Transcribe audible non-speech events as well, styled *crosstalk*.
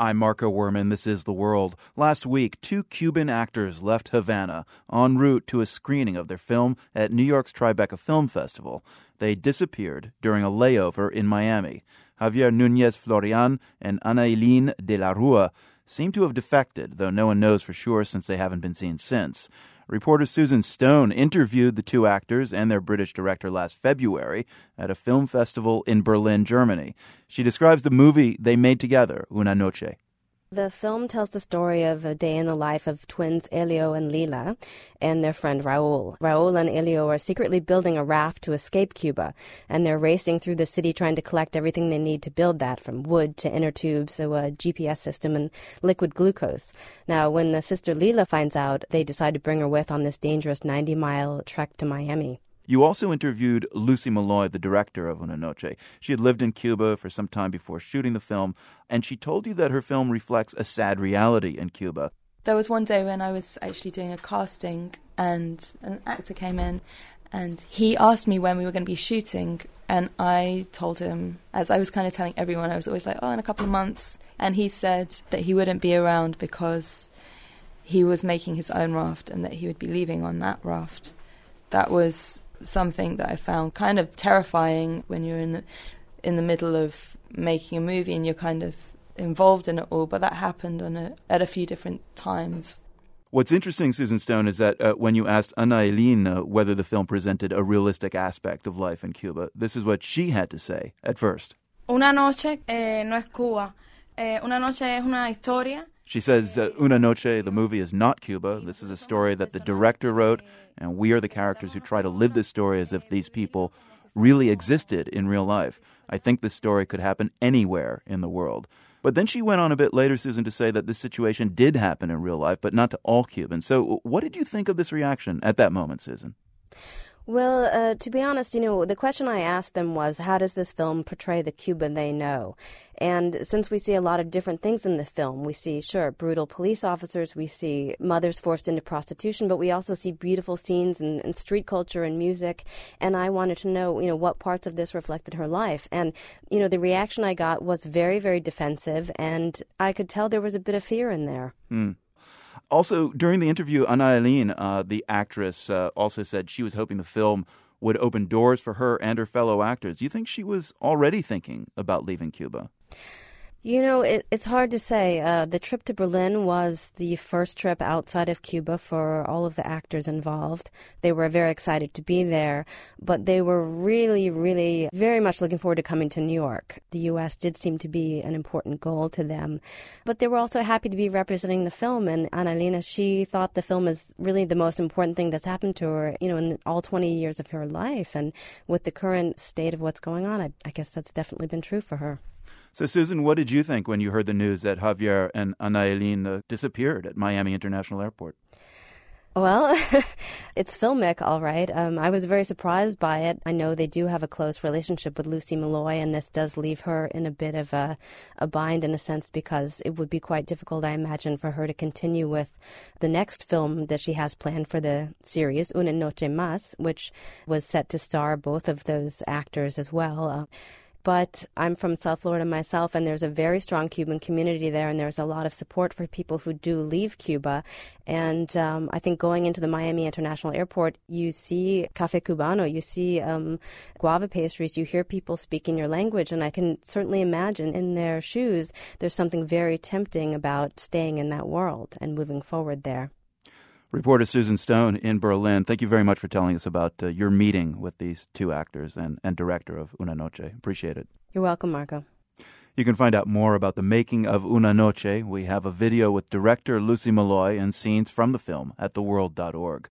I'm Marco Werman. This is The World. Last week, two Cuban actors left Havana en route to a screening of their film at New York's Tribeca Film Festival. They disappeared during a layover in Miami. Javier Nunez Florian and Anailín de la Rua seem to have defected, though no one knows for sure since they haven't been seen since. Reporter Susan Stone interviewed the two actors and their British director last February at a film festival in Berlin, Germany. She describes the movie they made together, Una Noche. The film tells the story of a day in the life of twins Elio and Lila and their friend Raul. Raul and Elio are secretly building a raft to escape Cuba, and they're racing through the city trying to collect everything they need to build that, from wood to inner tubes, to a GPS system and liquid glucose. Now, when the sister Lila finds out, they decide to bring her with on this dangerous 90 mile trek to Miami. You also interviewed Lucy Mulloy, the director of Una Noche. She had lived in Cuba for some time before shooting the film, and she told you that her film reflects a sad reality in Cuba. There was one day when I was actually doing a casting, and an actor came in, and he asked me when we were going to be shooting, and I told him, as I was kind of telling everyone, I was always like, oh, in a couple of months. And he said that he wouldn't be around because he was making his own raft and that he would be leaving on that raft. That was something that I found kind of terrifying when you're in the in the middle of making a movie and you're kind of involved in it all. But that happened on a, at a few different times. What's interesting, Susan Stone, is that uh, when you asked Anailín uh, whether the film presented a realistic aspect of life in Cuba, this is what she had to say at first. Una noche eh, no es Cuba. Eh, una noche es una historia she says uh, Una Noche, the movie, is not Cuba. This is a story that the director wrote, and we are the characters who try to live this story as if these people really existed in real life. I think this story could happen anywhere in the world. But then she went on a bit later, Susan, to say that this situation did happen in real life, but not to all Cubans. So, what did you think of this reaction at that moment, Susan? Well, uh, to be honest, you know, the question I asked them was, how does this film portray the Cuban they know? And since we see a lot of different things in the film, we see, sure, brutal police officers, we see mothers forced into prostitution, but we also see beautiful scenes and, and street culture and music. And I wanted to know, you know, what parts of this reflected her life. And, you know, the reaction I got was very, very defensive, and I could tell there was a bit of fear in there. Mm. Also, during the interview, Anailín, uh, the actress, uh, also said she was hoping the film would open doors for her and her fellow actors. Do you think she was already thinking about leaving Cuba? You know, it, it's hard to say. Uh, the trip to Berlin was the first trip outside of Cuba for all of the actors involved. They were very excited to be there, but they were really, really very much looking forward to coming to New York. The U.S. did seem to be an important goal to them, but they were also happy to be representing the film. And Anailín, she thought the film is really the most important thing that's happened to her, you know, in all 20 years of her life. And with the current state of what's going on, I, I guess that's definitely been true for her. So, Susan, what did you think when you heard the news that Javier and Anailín disappeared at Miami International Airport? Well, *laughs* it's filmic, all right. Um, I was very surprised by it. I know they do have a close relationship with Lucy Mulloy, and this does leave her in a bit of a, a bind in a sense because it would be quite difficult, I imagine, for her to continue with the next film that she has planned for the series, Una Noche Más, which was set to star both of those actors as well. Uh, but I'm from South Florida myself, and there's a very strong Cuban community there, and there's a lot of support for people who do leave Cuba. And um, I think going into the Miami International Airport, you see cafe cubano, you see um, guava pastries, you hear people speaking your language, and I can certainly imagine in their shoes, there's something very tempting about staying in that world and moving forward there. Reporter Susan Stone in Berlin, thank you very much for telling us about uh, your meeting with these two actors and, and director of Una Noche. Appreciate it. You're welcome, Marco. You can find out more about the making of Una Noche. We have a video with director Lucy Mulloy and scenes from the film at theworld.org.